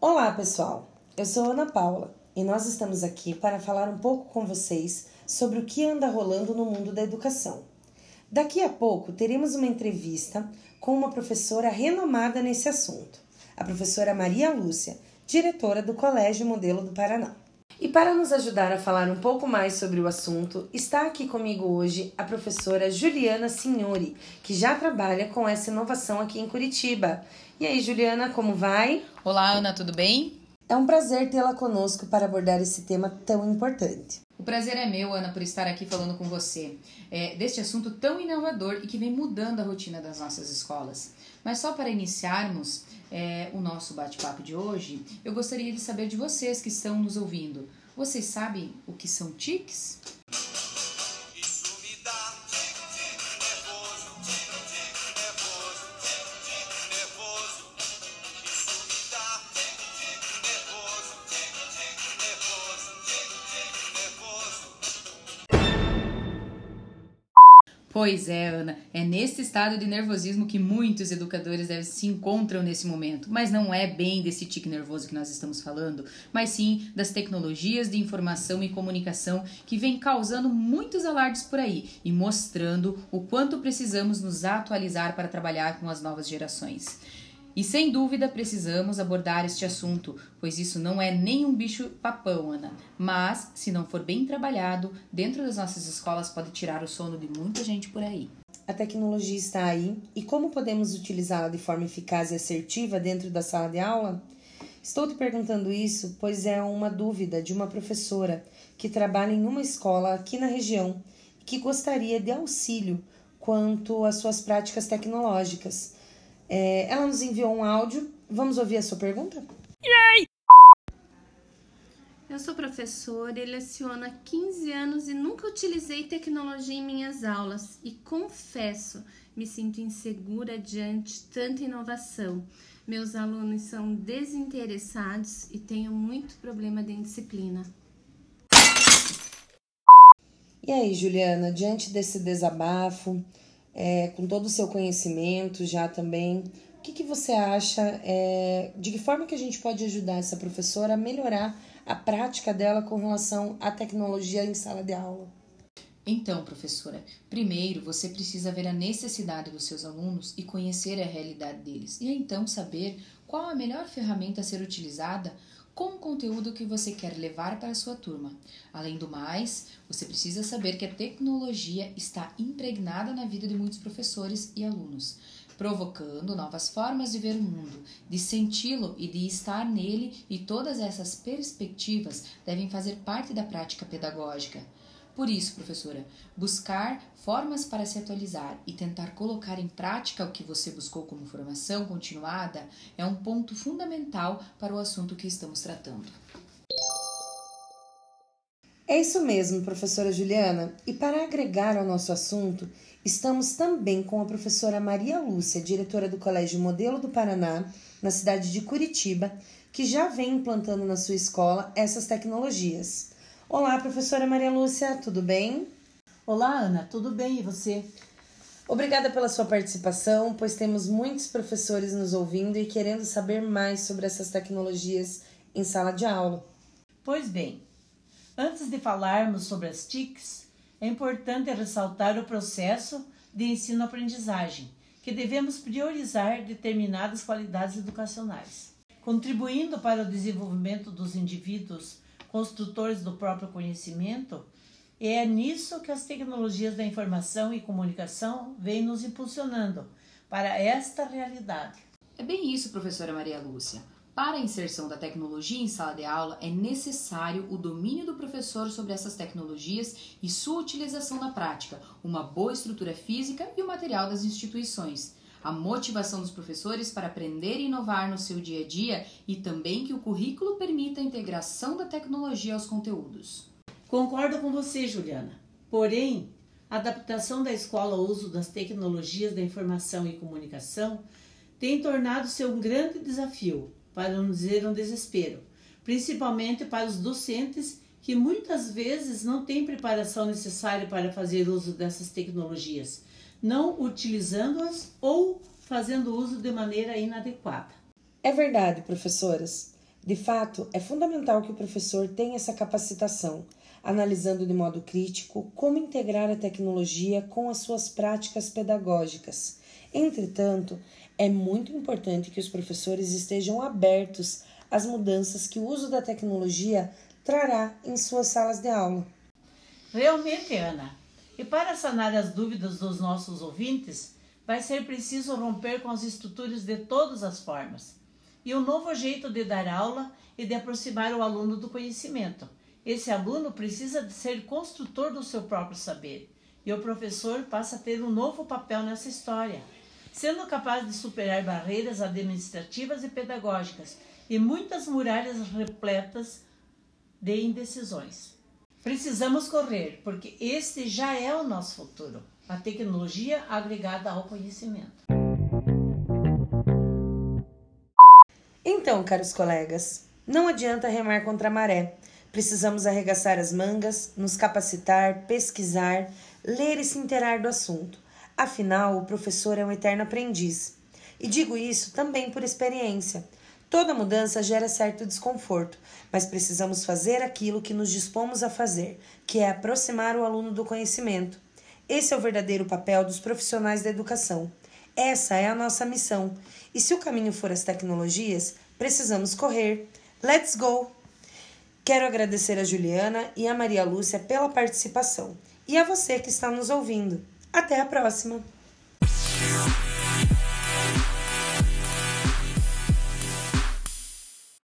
Olá, pessoal. Eu sou Ana Paula e nós estamos aqui para falar um pouco com vocês sobre o que anda rolando no mundo da educação. Daqui a pouco teremos uma entrevista com uma professora renomada nesse assunto, a professora Maria Lúcia, diretora do Colégio Modelo do Paraná. E para nos ajudar a falar um pouco mais sobre o assunto, está aqui comigo hoje a professora Juliana Signori, que já trabalha com essa inovação aqui em Curitiba. E aí, Juliana, como vai? Olá, Ana, tudo bem? É um prazer tê-la conosco para abordar esse tema tão importante. O prazer é meu, Ana, por estar aqui falando com você é, deste assunto tão inovador e que vem mudando a rotina das nossas escolas. Mas só para iniciarmos é, o nosso bate-papo de hoje, eu gostaria de saber de vocês que estão nos ouvindo. Vocês sabem o que são TICs? Pois é, Ana, é nesse estado de nervosismo que muitos educadores se encontram nesse momento, mas não é bem desse tique nervoso que nós estamos falando, mas sim das tecnologias de informação e comunicação que vem causando muitos alardes por aí e mostrando o quanto precisamos nos atualizar para trabalhar com as novas gerações. E sem dúvida precisamos abordar este assunto, pois isso não é nem um bicho papão, Ana. Mas, se não for bem trabalhado, dentro das nossas escolas pode tirar o sono de muita gente por aí. A tecnologia está aí e como podemos utilizá-la de forma eficaz e assertiva dentro da sala de aula? Estou te perguntando isso pois é uma dúvida de uma professora que trabalha em uma escola aqui na região e que gostaria de auxílio quanto às suas práticas tecnológicas é, ela nos enviou um áudio. Vamos ouvir a sua pergunta? Yay! Eu sou professora e leciono há 15 anos e nunca utilizei tecnologia em minhas aulas e confesso, me sinto insegura diante tanta inovação. Meus alunos são desinteressados e tenho muito problema de disciplina. E aí, Juliana, diante desse desabafo, é, com todo o seu conhecimento já também, o que, que você acha, é, de que forma que a gente pode ajudar essa professora a melhorar a prática dela com relação à tecnologia em sala de aula? Então, professora, primeiro você precisa ver a necessidade dos seus alunos e conhecer a realidade deles, e então saber qual a melhor ferramenta a ser utilizada com o conteúdo que você quer levar para a sua turma. Além do mais, você precisa saber que a tecnologia está impregnada na vida de muitos professores e alunos, provocando novas formas de ver o mundo, de senti-lo e de estar nele, e todas essas perspectivas devem fazer parte da prática pedagógica. Por isso, professora, buscar formas para se atualizar e tentar colocar em prática o que você buscou como formação continuada é um ponto fundamental para o assunto que estamos tratando. É isso mesmo, professora Juliana. E para agregar ao nosso assunto, estamos também com a professora Maria Lúcia, diretora do Colégio Modelo do Paraná, na cidade de Curitiba, que já vem implantando na sua escola essas tecnologias. Olá, professora Maria Lúcia, tudo bem? Olá, Ana, tudo bem e você? Obrigada pela sua participação, pois temos muitos professores nos ouvindo e querendo saber mais sobre essas tecnologias em sala de aula. Pois bem, antes de falarmos sobre as TICs, é importante ressaltar o processo de ensino-aprendizagem, que devemos priorizar determinadas qualidades educacionais, contribuindo para o desenvolvimento dos indivíduos construtores do próprio conhecimento, e é nisso que as tecnologias da informação e comunicação vêm nos impulsionando para esta realidade. É bem isso, professora Maria Lúcia. Para a inserção da tecnologia em sala de aula, é necessário o domínio do professor sobre essas tecnologias e sua utilização na prática, uma boa estrutura física e o material das instituições a motivação dos professores para aprender e inovar no seu dia a dia e também que o currículo permita a integração da tecnologia aos conteúdos. Concordo com você, Juliana. Porém, a adaptação da escola ao uso das tecnologias da informação e comunicação tem tornado-se um grande desafio, para não dizer um desespero, principalmente para os docentes que muitas vezes não têm preparação necessária para fazer uso dessas tecnologias, não utilizando-as ou fazendo uso de maneira inadequada. É verdade, professoras. De fato, é fundamental que o professor tenha essa capacitação, analisando de modo crítico como integrar a tecnologia com as suas práticas pedagógicas. Entretanto, é muito importante que os professores estejam abertos às mudanças que o uso da tecnologia trará em suas salas de aula. Realmente, Ana. E para sanar as dúvidas dos nossos ouvintes, vai ser preciso romper com as estruturas de todas as formas e um novo jeito de dar aula e de aproximar o aluno do conhecimento. Esse aluno precisa ser construtor do seu próprio saber e o professor passa a ter um novo papel nessa história, sendo capaz de superar barreiras administrativas e pedagógicas e muitas muralhas repletas de indecisões. Precisamos correr, porque este já é o nosso futuro a tecnologia agregada ao conhecimento. Então, caros colegas, não adianta remar contra a maré. Precisamos arregaçar as mangas, nos capacitar, pesquisar, ler e se inteirar do assunto. Afinal, o professor é um eterno aprendiz. E digo isso também por experiência. Toda mudança gera certo desconforto, mas precisamos fazer aquilo que nos dispomos a fazer, que é aproximar o aluno do conhecimento. Esse é o verdadeiro papel dos profissionais da educação. Essa é a nossa missão. E se o caminho for as tecnologias, precisamos correr. Let's go! Quero agradecer a Juliana e a Maria Lúcia pela participação e a você que está nos ouvindo. Até a próxima!